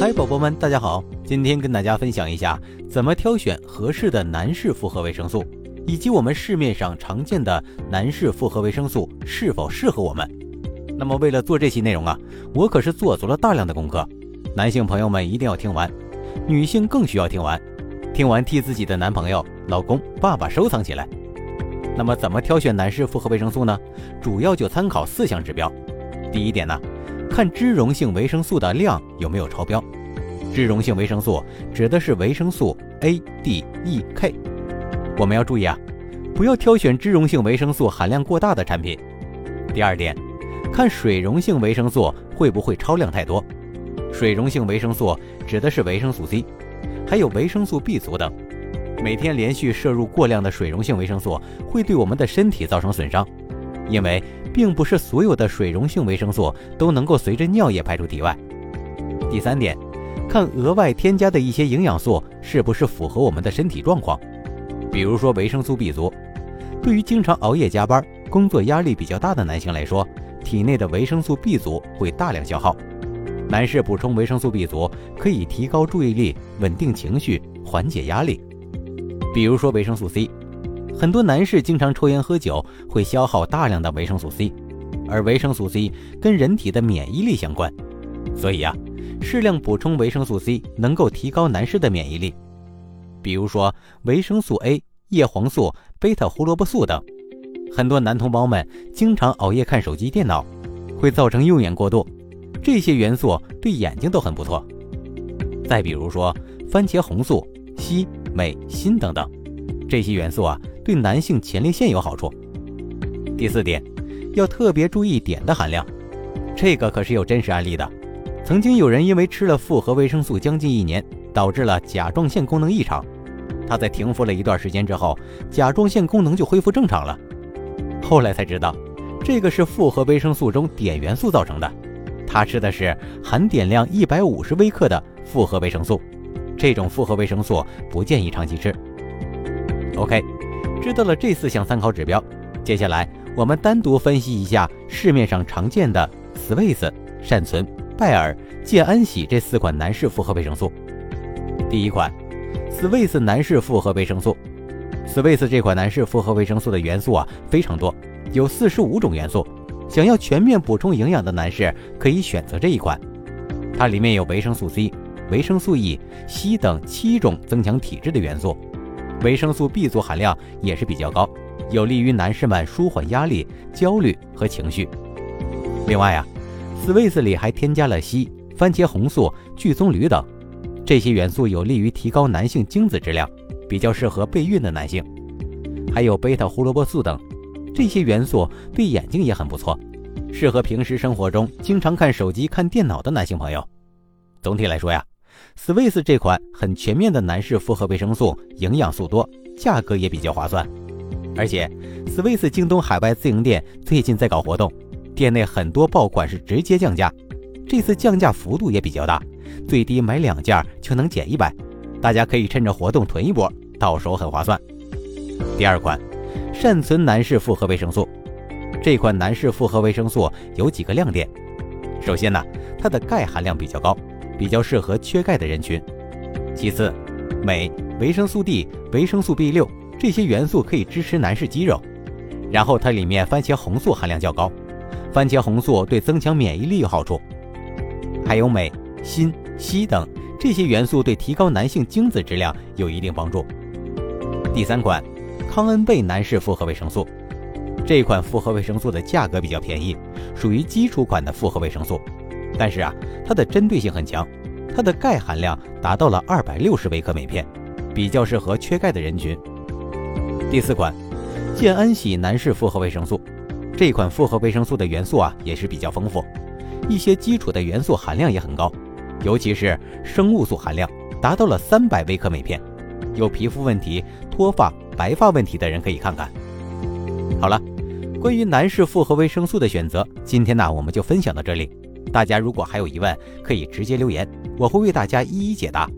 嗨，宝宝们，大家好！今天跟大家分享一下怎么挑选合适的男士复合维生素，以及我们市面上常见的男士复合维生素是否适合我们。那么，为了做这期内容啊，我可是做足了大量的功课。男性朋友们一定要听完，女性更需要听完。听完替自己的男朋友、老公、爸爸收藏起来。那么，怎么挑选男士复合维生素呢？主要就参考四项指标。第一点呢。看脂溶性维生素的量有没有超标。脂溶性维生素指的是维生素 A、D、E、K。我们要注意啊，不要挑选脂溶性维生素含量过大的产品。第二点，看水溶性维生素会不会超量太多。水溶性维生素指的是维生素 C，还有维生素 B 族等。每天连续摄入过量的水溶性维生素会对我们的身体造成损伤，因为。并不是所有的水溶性维生素都能够随着尿液排出体外。第三点，看额外添加的一些营养素是不是符合我们的身体状况。比如说维生素 B 族，对于经常熬夜加班、工作压力比较大的男性来说，体内的维生素 B 族会大量消耗。男士补充维生素 B 族可以提高注意力、稳定情绪、缓解压力。比如说维生素 C。很多男士经常抽烟喝酒，会消耗大量的维生素 C，而维生素 C 跟人体的免疫力相关，所以啊，适量补充维生素 C 能够提高男士的免疫力。比如说维生素 A、叶黄素、贝塔胡萝卜素等。很多男同胞们经常熬夜看手机、电脑，会造成用眼过度，这些元素对眼睛都很不错。再比如说番茄红素、硒、镁、锌等等，这些元素啊。对男性前列腺有好处。第四点，要特别注意碘的含量，这个可是有真实案例的。曾经有人因为吃了复合维生素将近一年，导致了甲状腺功能异常。他在停服了一段时间之后，甲状腺功能就恢复正常了。后来才知道，这个是复合维生素中碘元素造成的。他吃的是含碘量一百五十微克的复合维生素，这种复合维生素不建议长期吃。OK。知道了这四项参考指标，接下来我们单独分析一下市面上常见的 s w i s s、善存、拜耳、健安喜这四款男士复合维生素。第一款，s w i s s 男士复合维生素。s w i s s 这款男士复合维生素的元素啊非常多，有四十五种元素。想要全面补充营养的男士可以选择这一款。它里面有维生素 C、维生素 E、硒等七种增强体质的元素。维生素 B 族含量也是比较高，有利于男士们舒缓压力、焦虑和情绪。另外啊，Swiss 里还添加了硒、番茄红素、聚棕榈等，这些元素有利于提高男性精子质量，比较适合备孕的男性。还有贝塔胡萝卜素等，这些元素对眼睛也很不错，适合平时生活中经常看手机、看电脑的男性朋友。总体来说呀。斯威斯这款很全面的男士复合维生素，营养素多，价格也比较划算。而且，斯威斯京东海外自营店最近在搞活动，店内很多爆款是直接降价，这次降价幅度也比较大，最低买两件就能减一百，大家可以趁着活动囤一波，到手很划算。第二款，善存男士复合维生素，这款男士复合维生素有几个亮点，首先呢，它的钙含量比较高。比较适合缺钙的人群。其次，镁、维生素 D、维生素 B 六这些元素可以支持男士肌肉。然后它里面番茄红素含量较高，番茄红素对增强免疫力有好处。还有镁、锌、硒等这些元素对提高男性精子质量有一定帮助。第三款，康恩贝男士复合维生素，这款复合维生素的价格比较便宜，属于基础款的复合维生素。但是啊，它的针对性很强，它的钙含量达到了二百六十微克每片，比较适合缺钙的人群。第四款，健安喜男士复合维生素，这款复合维生素的元素啊也是比较丰富，一些基础的元素含量也很高，尤其是生物素含量达到了三百微克每片，有皮肤问题、脱发、白发问题的人可以看看。好了，关于男士复合维生素的选择，今天呢我们就分享到这里。大家如果还有疑问，可以直接留言，我会为大家一一解答。